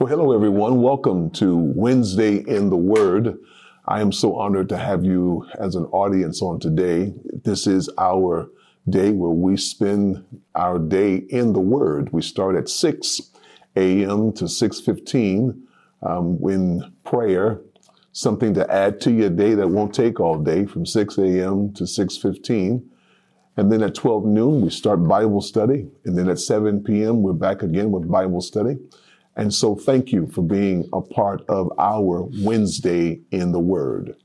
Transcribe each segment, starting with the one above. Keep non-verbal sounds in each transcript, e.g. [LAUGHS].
Well, hello, everyone. Welcome to Wednesday in the Word. I am so honored to have you as an audience on today. This is our day where we spend our day in the Word. We start at 6 a.m. to 6.15 um, in prayer, something to add to your day that won't take all day from 6 a.m. to 6.15. And then at 12 noon, we start Bible study. And then at 7 p.m., we're back again with Bible study. And so thank you for being a part of our Wednesday in the Word.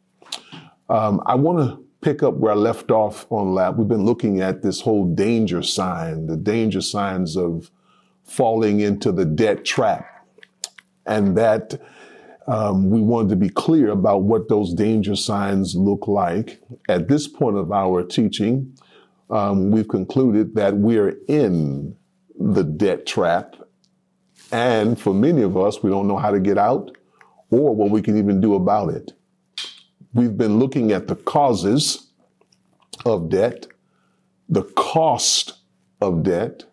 Um, I want to pick up where I left off on lab. We've been looking at this whole danger sign, the danger signs of falling into the debt trap. And that um, we wanted to be clear about what those danger signs look like. At this point of our teaching, um, we've concluded that we are in the debt trap and for many of us, we don't know how to get out or what we can even do about it. We've been looking at the causes of debt, the cost of debt.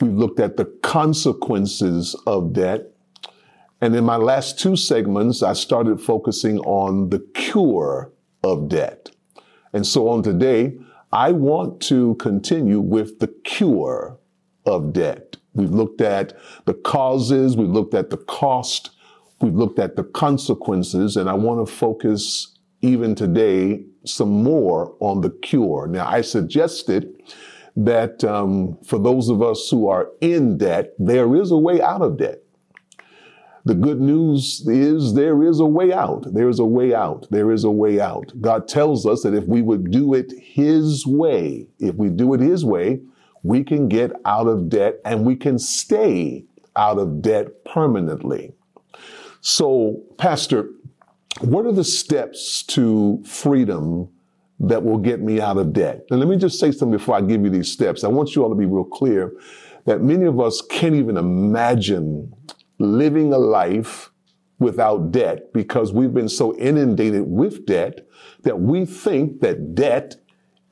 We've looked at the consequences of debt. And in my last two segments, I started focusing on the cure of debt. And so on today, I want to continue with the cure of debt. We've looked at the causes, we've looked at the cost, we've looked at the consequences, and I want to focus even today some more on the cure. Now, I suggested that um, for those of us who are in debt, there is a way out of debt. The good news is there is a way out. There is a way out. There is a way out. God tells us that if we would do it His way, if we do it His way, we can get out of debt and we can stay out of debt permanently. So, Pastor, what are the steps to freedom that will get me out of debt? And let me just say something before I give you these steps. I want you all to be real clear that many of us can't even imagine living a life without debt because we've been so inundated with debt that we think that debt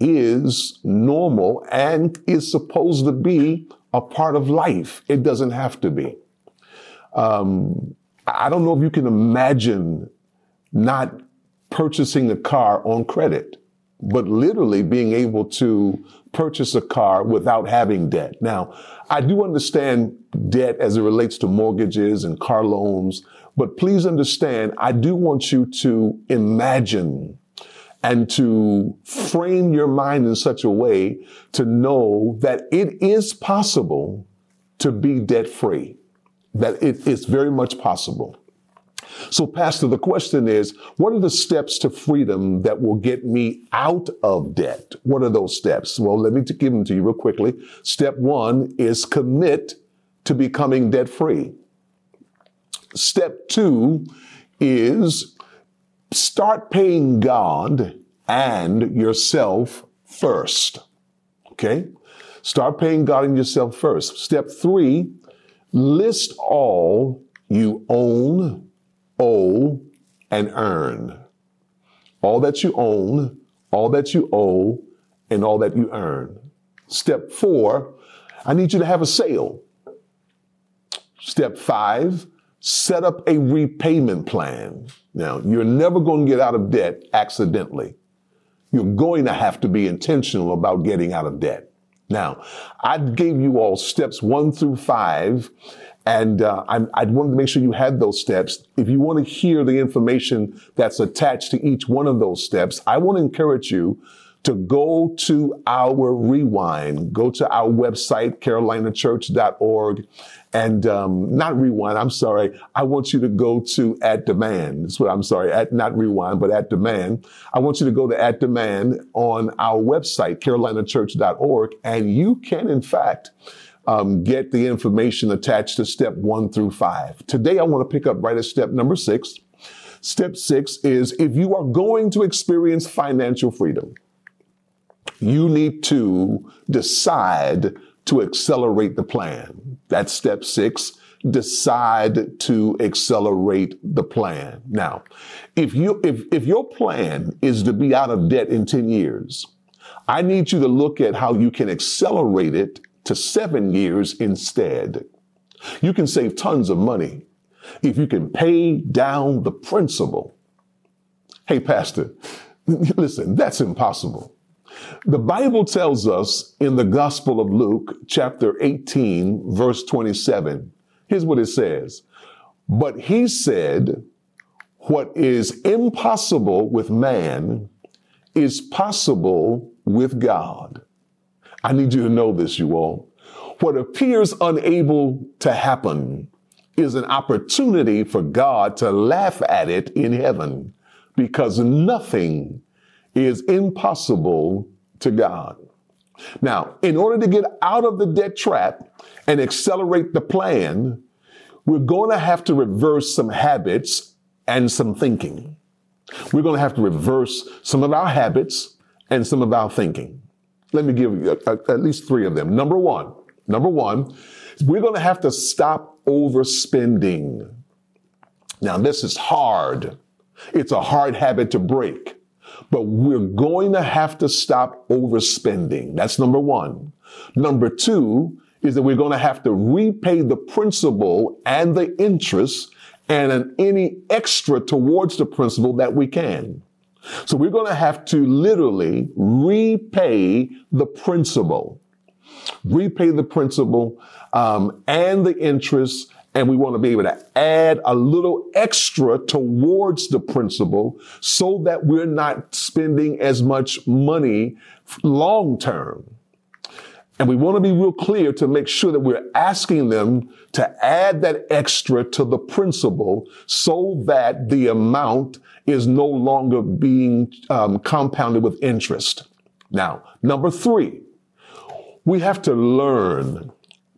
is normal and is supposed to be a part of life. It doesn't have to be. Um, I don't know if you can imagine not purchasing a car on credit, but literally being able to purchase a car without having debt. Now, I do understand debt as it relates to mortgages and car loans, but please understand, I do want you to imagine and to frame your mind in such a way to know that it is possible to be debt free, that it is very much possible. So, Pastor, the question is what are the steps to freedom that will get me out of debt? What are those steps? Well, let me give them to you real quickly. Step one is commit to becoming debt free. Step two is start paying God and yourself first. Okay? Start paying God and yourself first. Step three, list all you own, owe, and earn. All that you own, all that you owe, and all that you earn. Step four, I need you to have a sale. Step five, set up a repayment plan. Now, you're never going to get out of debt accidentally. You're going to have to be intentional about getting out of debt. Now, I gave you all steps one through five, and uh, I, I wanted to make sure you had those steps. If you want to hear the information that's attached to each one of those steps, I want to encourage you to go to our rewind, go to our website, carolinachurch.org, and um, not rewind. I'm sorry. I want you to go to at demand. That's what I'm sorry. At not rewind, but at demand. I want you to go to at demand on our website, carolinachurch.org, and you can, in fact, um, get the information attached to step one through five. Today, I want to pick up right at step number six. Step six is if you are going to experience financial freedom, you need to decide to accelerate the plan. That's step six. Decide to accelerate the plan. Now, if you, if, if your plan is to be out of debt in 10 years, I need you to look at how you can accelerate it to seven years instead. You can save tons of money if you can pay down the principal. Hey, Pastor, [LAUGHS] listen, that's impossible. The Bible tells us in the Gospel of Luke, chapter 18, verse 27, here's what it says. But he said, What is impossible with man is possible with God. I need you to know this, you all. What appears unable to happen is an opportunity for God to laugh at it in heaven because nothing is impossible to God. Now, in order to get out of the debt trap and accelerate the plan, we're going to have to reverse some habits and some thinking. We're going to have to reverse some of our habits and some of our thinking. Let me give you uh, uh, at least three of them. Number one, number one, we're going to have to stop overspending. Now, this is hard. It's a hard habit to break, but we're going to have to stop overspending. That's number one. Number two is that we're going to have to repay the principal and the interest and any extra towards the principal that we can. So we're going to have to literally repay the principal, repay the principal um, and the interest. And we want to be able to add a little extra towards the principal so that we're not spending as much money long term. And we want to be real clear to make sure that we're asking them to add that extra to the principal so that the amount is no longer being um, compounded with interest. Now, number three, we have to learn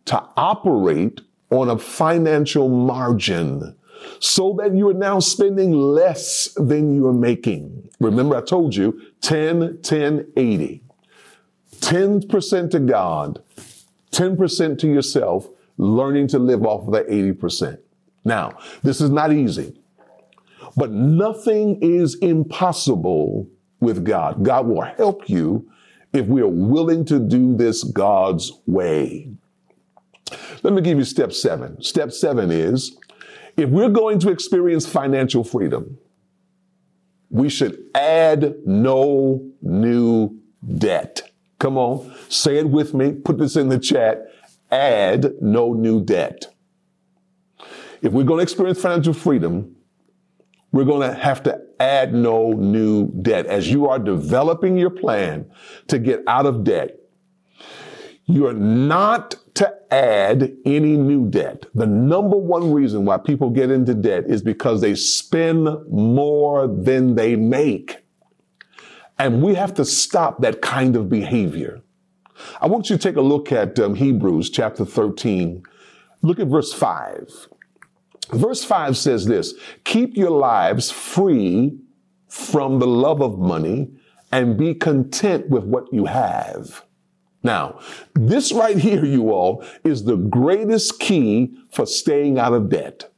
to operate on a financial margin so that you are now spending less than you are making. Remember, I told you 10, 10, 80. 10% to God, 10% to yourself, learning to live off of that 80%. Now, this is not easy, but nothing is impossible with God. God will help you if we are willing to do this God's way. Let me give you step seven. Step seven is if we're going to experience financial freedom, we should add no new debt. Come on, say it with me. Put this in the chat. Add no new debt. If we're going to experience financial freedom, we're going to have to add no new debt. As you are developing your plan to get out of debt, you are not to add any new debt. The number one reason why people get into debt is because they spend more than they make. And we have to stop that kind of behavior. I want you to take a look at um, Hebrews chapter 13. Look at verse 5. Verse 5 says this Keep your lives free from the love of money and be content with what you have. Now, this right here, you all, is the greatest key for staying out of debt.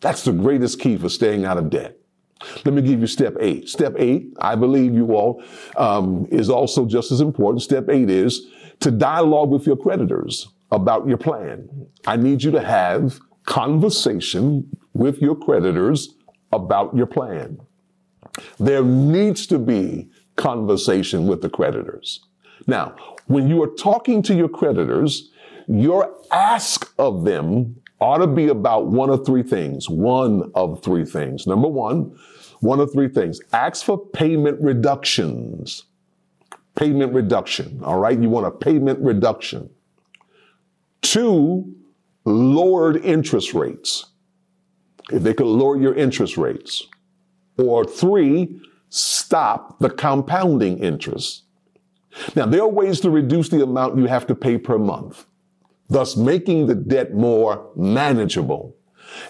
That's the greatest key for staying out of debt. Let me give you step eight. Step eight, I believe you all, um, is also just as important. Step eight is to dialogue with your creditors about your plan. I need you to have conversation with your creditors about your plan. There needs to be conversation with the creditors. Now, when you are talking to your creditors, your ask of them ought to be about one of three things. One of three things. Number one, one of three things. Ask for payment reductions. Payment reduction. All right. You want a payment reduction. Two, lowered interest rates. If they could lower your interest rates. Or three, stop the compounding interest. Now, there are ways to reduce the amount you have to pay per month, thus making the debt more manageable.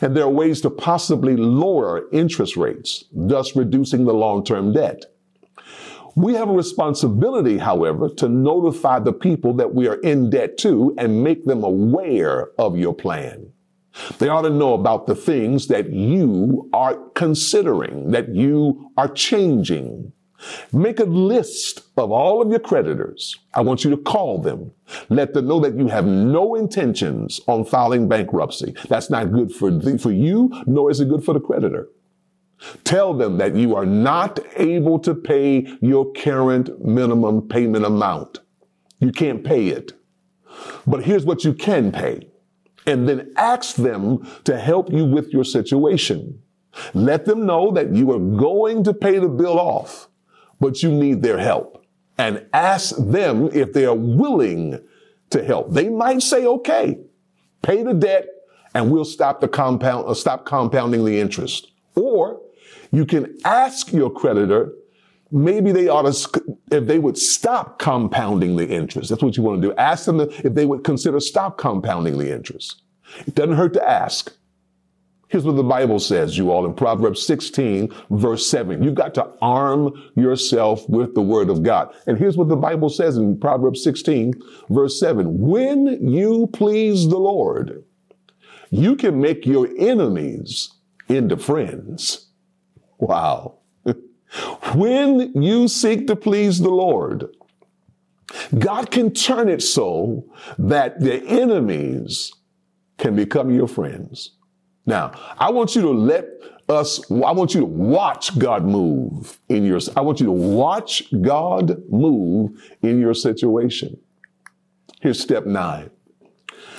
And there are ways to possibly lower interest rates, thus reducing the long-term debt. We have a responsibility, however, to notify the people that we are in debt to and make them aware of your plan. They ought to know about the things that you are considering, that you are changing. Make a list of all of your creditors. I want you to call them. Let them know that you have no intentions on filing bankruptcy. That's not good for, the, for you, nor is it good for the creditor. Tell them that you are not able to pay your current minimum payment amount. You can't pay it. But here's what you can pay. And then ask them to help you with your situation. Let them know that you are going to pay the bill off, but you need their help. And ask them if they are willing to help. They might say, okay, pay the debt and we'll stop the compound, uh, stop compounding the interest. Or you can ask your creditor, maybe they ought to, if they would stop compounding the interest. That's what you want to do. Ask them if they would consider stop compounding the interest. It doesn't hurt to ask. Here's what the Bible says, you all, in Proverbs 16, verse 7. You've got to arm yourself with the word of God. And here's what the Bible says in Proverbs 16, verse 7. When you please the Lord, you can make your enemies into friends. Wow. [LAUGHS] when you seek to please the Lord, God can turn it so that the enemies can become your friends. Now, I want you to let us, I want you to watch God move in your, I want you to watch God move in your situation. Here's step nine.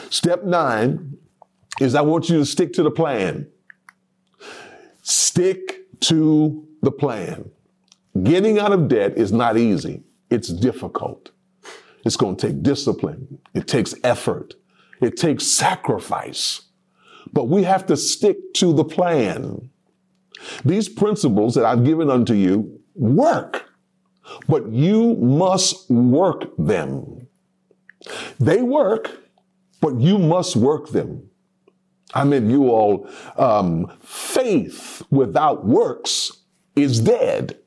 Step nine is I want you to stick to the plan. Stick to the plan. Getting out of debt is not easy. It's difficult. It's going to take discipline. It takes effort. It takes sacrifice. But we have to stick to the plan. These principles that I've given unto you work, but you must work them. They work, but you must work them. I mean, you all, um, faith without works is dead.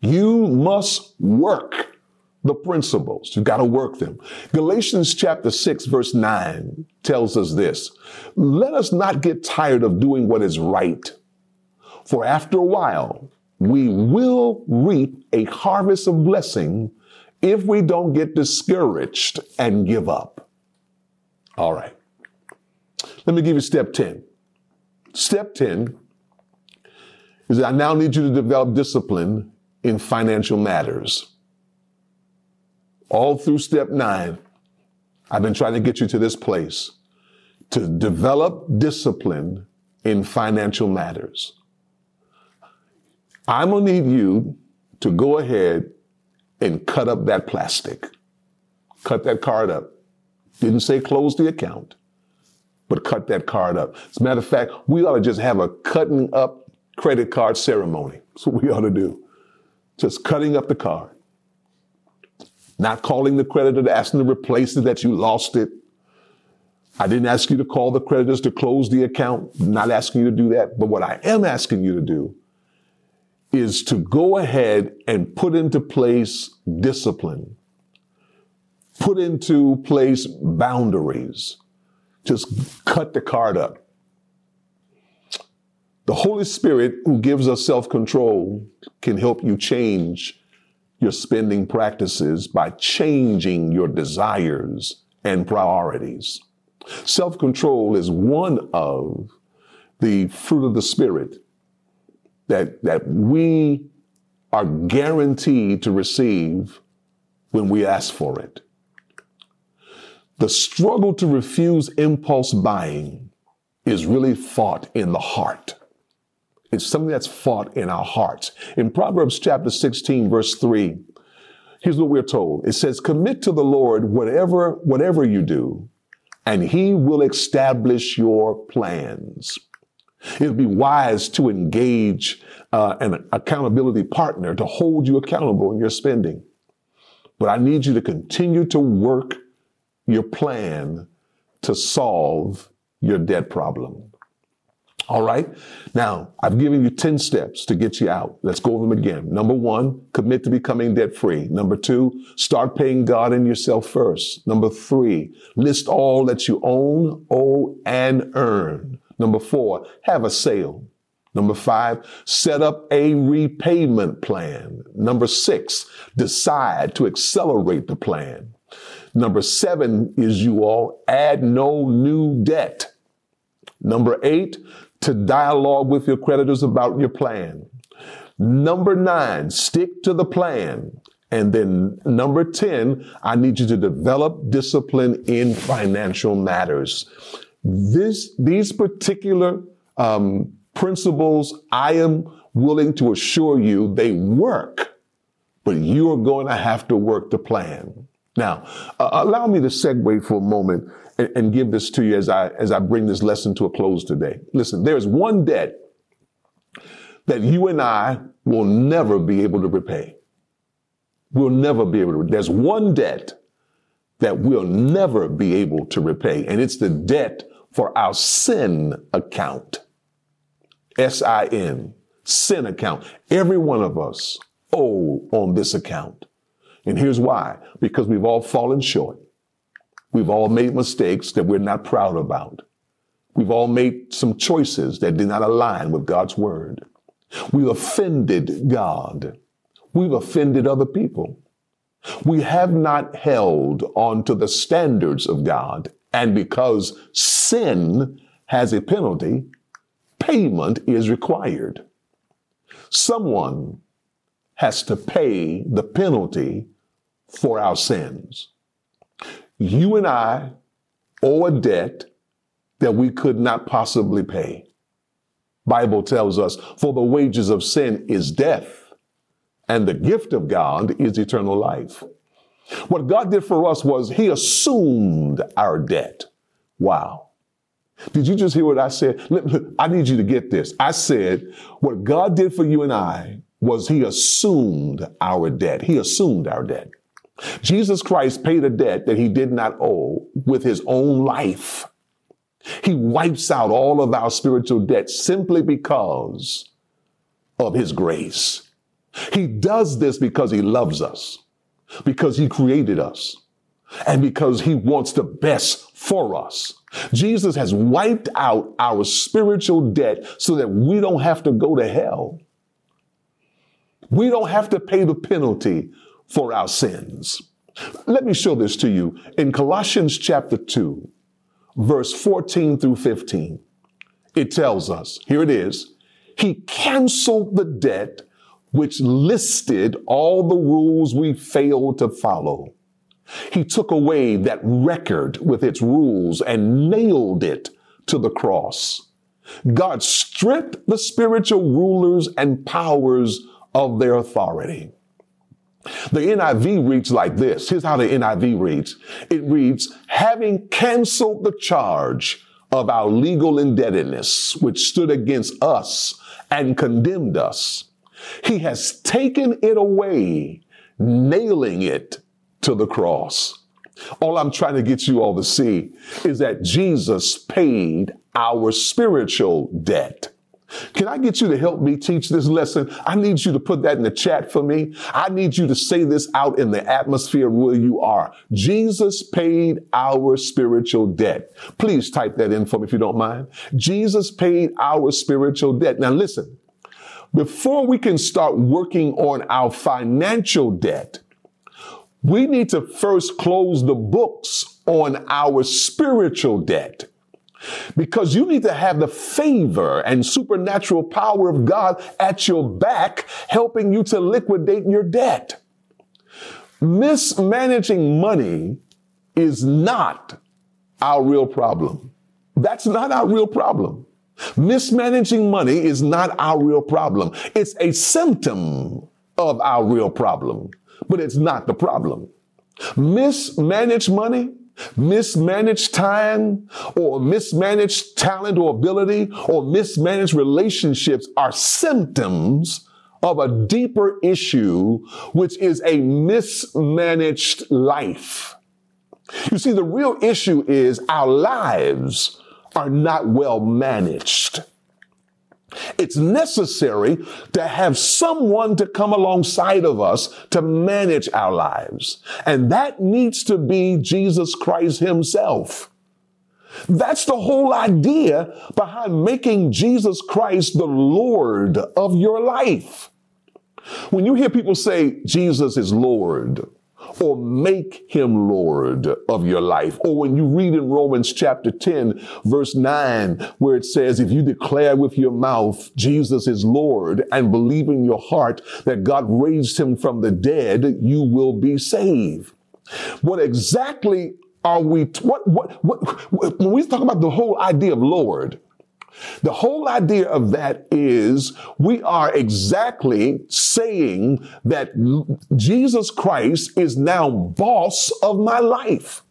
You must work the principles. You've got to work them. Galatians chapter 6 verse 9 tells us this. Let us not get tired of doing what is right. For after a while, we will reap a harvest of blessing if we don't get discouraged and give up. All right. Let me give you step 10. Step 10 is I now need you to develop discipline in financial matters. All through step nine, I've been trying to get you to this place to develop discipline in financial matters. I'm going to need you to go ahead and cut up that plastic. Cut that card up. Didn't say close the account, but cut that card up. As a matter of fact, we ought to just have a cutting up credit card ceremony. That's what we ought to do. Just cutting up the card not calling the creditor to ask them to replace it, that you lost it. I didn't ask you to call the creditors to close the account, not asking you to do that. But what I am asking you to do is to go ahead and put into place discipline, put into place boundaries. Just cut the card up. The Holy Spirit, who gives us self control, can help you change your spending practices by changing your desires and priorities. Self control is one of the fruit of the Spirit that, that we are guaranteed to receive when we ask for it. The struggle to refuse impulse buying is really fought in the heart. It's something that's fought in our hearts. In Proverbs chapter 16, verse 3, here's what we're told. It says, commit to the Lord whatever, whatever you do, and he will establish your plans. It would be wise to engage uh, an accountability partner to hold you accountable in your spending. But I need you to continue to work your plan to solve your debt problem. All right. Now, I've given you 10 steps to get you out. Let's go over them again. Number one, commit to becoming debt free. Number two, start paying God and yourself first. Number three, list all that you own, owe, and earn. Number four, have a sale. Number five, set up a repayment plan. Number six, decide to accelerate the plan. Number seven is you all add no new debt. Number eight, to dialogue with your creditors about your plan. Number nine, stick to the plan. And then number 10, I need you to develop discipline in financial matters. This, these particular um, principles, I am willing to assure you they work, but you are going to have to work the plan. Now, uh, allow me to segue for a moment and, and give this to you as I, as I bring this lesson to a close today. Listen, there's one debt that you and I will never be able to repay. We'll never be able to. There's one debt that we'll never be able to repay, and it's the debt for our sin account. S-I-N, sin account. Every one of us owe on this account. And here's why. Because we've all fallen short. We've all made mistakes that we're not proud about. We've all made some choices that did not align with God's word. We've offended God. We've offended other people. We have not held on to the standards of God. And because sin has a penalty, payment is required. Someone has to pay the penalty for our sins. You and I owe a debt that we could not possibly pay. Bible tells us, for the wages of sin is death, and the gift of God is eternal life. What God did for us was he assumed our debt. Wow. Did you just hear what I said? I need you to get this. I said, what God did for you and I was he assumed our debt. He assumed our debt. Jesus Christ paid a debt that he did not owe with his own life. He wipes out all of our spiritual debt simply because of his grace. He does this because he loves us, because he created us, and because he wants the best for us. Jesus has wiped out our spiritual debt so that we don't have to go to hell. We don't have to pay the penalty for our sins. Let me show this to you in Colossians chapter 2, verse 14 through 15. It tells us, here it is, he canceled the debt which listed all the rules we failed to follow he took away that record with its rules and nailed it to the cross. God stripped the spiritual rulers and powers of their authority. The NIV reads like this. Here's how the NIV reads. It reads, having canceled the charge of our legal indebtedness, which stood against us and condemned us, he has taken it away, nailing it to the cross. All I'm trying to get you all to see is that Jesus paid our spiritual debt. Can I get you to help me teach this lesson? I need you to put that in the chat for me. I need you to say this out in the atmosphere where you are. Jesus paid our spiritual debt. Please type that in for me if you don't mind. Jesus paid our spiritual debt. Now listen, before we can start working on our financial debt, we need to first close the books on our spiritual debt. Because you need to have the favor and supernatural power of God at your back, helping you to liquidate your debt. Mismanaging money is not our real problem. That's not our real problem. Mismanaging money is not our real problem. It's a symptom of our real problem but it's not the problem. Mismanaged money, mismanaged time, or mismanaged talent or ability, or mismanaged relationships are symptoms of a deeper issue, which is a mismanaged life. You see, the real issue is our lives are not well managed. It's necessary to have someone to come alongside of us to manage our lives. And that needs to be Jesus Christ himself. That's the whole idea behind making Jesus Christ the Lord of your life. When you hear people say Jesus is Lord, or make him Lord of your life. Or when you read in Romans chapter 10, verse 9, where it says, if you declare with your mouth Jesus is Lord and believe in your heart that God raised him from the dead, you will be saved. What exactly are we, what, what, what, when we talk about the whole idea of Lord, the whole idea of that is we are exactly saying that Jesus Christ is now boss of my life.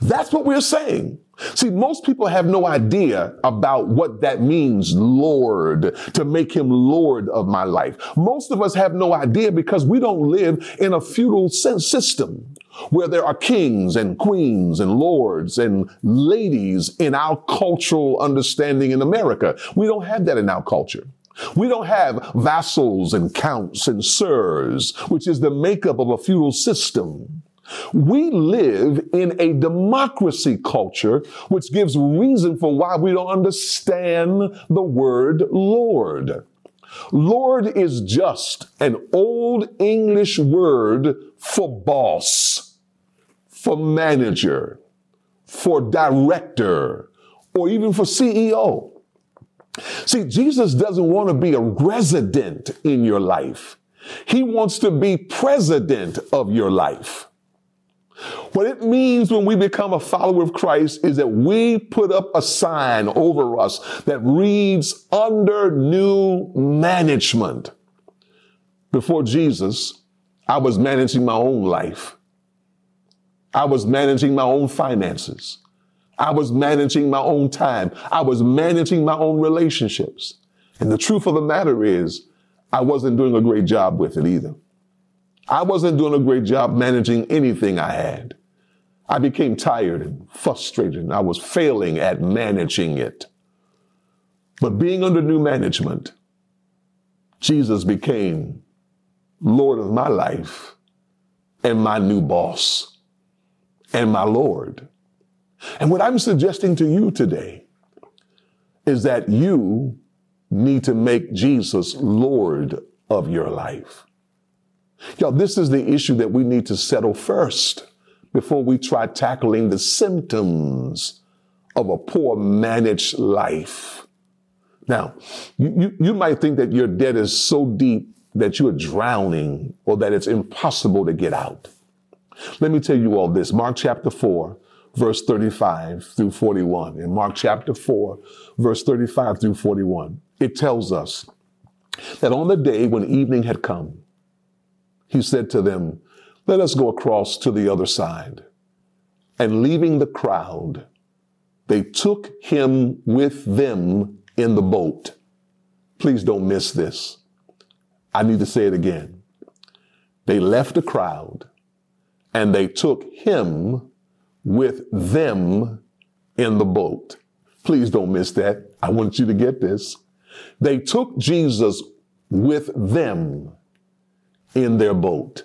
That's what we're saying. See, most people have no idea about what that means, Lord, to make him Lord of my life. Most of us have no idea because we don't live in a feudal system where there are kings and queens and lords and ladies in our cultural understanding in America. We don't have that in our culture. We don't have vassals and counts and sirs, which is the makeup of a feudal system. We live in a democracy culture, which gives reason for why we don't understand the word Lord. Lord is just an old English word for boss, for manager, for director, or even for CEO. See, Jesus doesn't want to be a resident in your life. He wants to be president of your life. What it means when we become a follower of Christ is that we put up a sign over us that reads under new management. Before Jesus, I was managing my own life. I was managing my own finances. I was managing my own time. I was managing my own relationships. And the truth of the matter is, I wasn't doing a great job with it either. I wasn't doing a great job managing anything I had. I became tired and frustrated and I was failing at managing it. But being under new management, Jesus became Lord of my life and my new boss and my Lord. And what I'm suggesting to you today is that you need to make Jesus Lord of your life. Y'all, this is the issue that we need to settle first before we try tackling the symptoms of a poor managed life. Now, you, you, might think that your debt is so deep that you are drowning or that it's impossible to get out. Let me tell you all this. Mark chapter 4, verse 35 through 41. In Mark chapter 4, verse 35 through 41, it tells us that on the day when evening had come, he said to them, Let us go across to the other side. And leaving the crowd, they took him with them in the boat. Please don't miss this. I need to say it again. They left the crowd and they took him with them in the boat. Please don't miss that. I want you to get this. They took Jesus with them in their boat,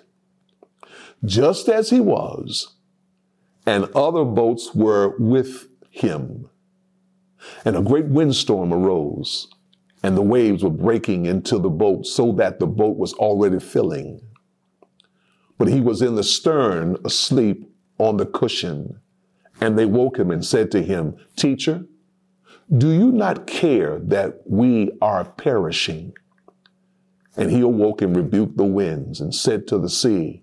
just as he was, and other boats were with him. And a great windstorm arose, and the waves were breaking into the boat so that the boat was already filling. But he was in the stern, asleep on the cushion. And they woke him and said to him, Teacher, do you not care that we are perishing? And he awoke and rebuked the winds and said to the sea,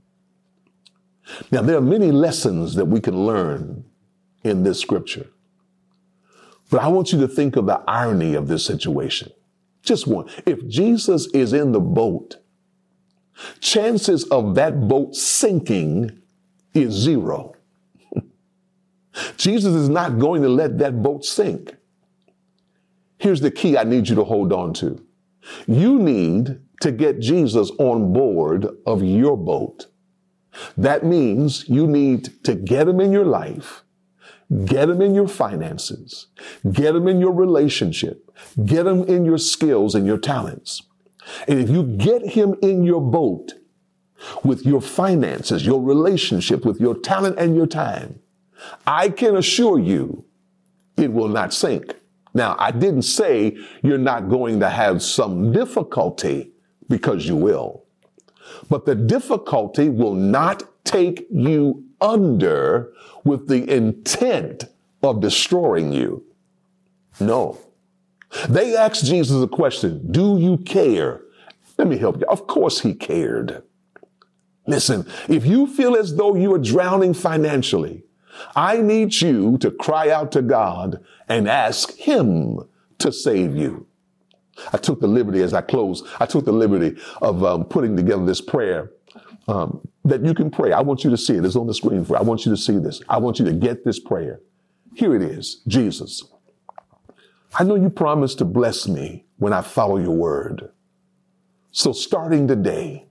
Now, there are many lessons that we can learn in this scripture. But I want you to think of the irony of this situation. Just one. If Jesus is in the boat, chances of that boat sinking is zero. [LAUGHS] Jesus is not going to let that boat sink. Here's the key I need you to hold on to. You need to get Jesus on board of your boat. That means you need to get him in your life, get him in your finances, get him in your relationship, get him in your skills and your talents. And if you get him in your boat with your finances, your relationship, with your talent and your time, I can assure you it will not sink. Now, I didn't say you're not going to have some difficulty because you will, but the difficulty will not take you under with the intent of destroying you. No. They asked Jesus a question Do you care? Let me help you. Of course, he cared. Listen, if you feel as though you are drowning financially, I need you to cry out to God and ask Him to save you. I took the liberty as I close, I took the liberty of um, putting together this prayer um, that you can pray. I want you to see it. It's on the screen for. you. I want you to see this. I want you to get this prayer. Here it is. Jesus. I know you promised to bless me when I follow your word. So starting today,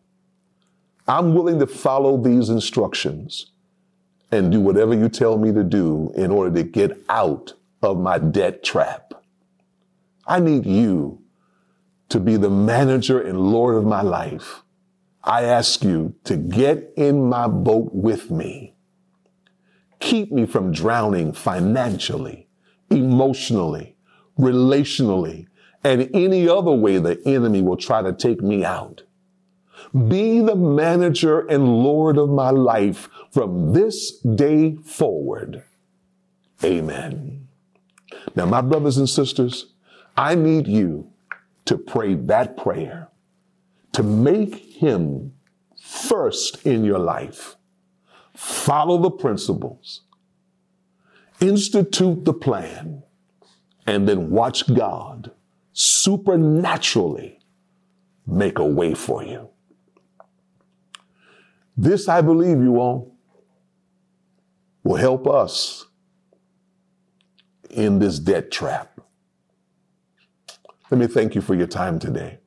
I'm willing to follow these instructions and do whatever you tell me to do in order to get out of my debt trap. I need you to be the manager and Lord of my life. I ask you to get in my boat with me. Keep me from drowning financially, emotionally, relationally, and any other way the enemy will try to take me out. Be the manager and Lord of my life from this day forward. Amen. Now, my brothers and sisters, I need you to pray that prayer, to make him first in your life. Follow the principles, institute the plan, and then watch God supernaturally make a way for you. This, I believe, you all, will help us in this debt trap. Let me thank you for your time today.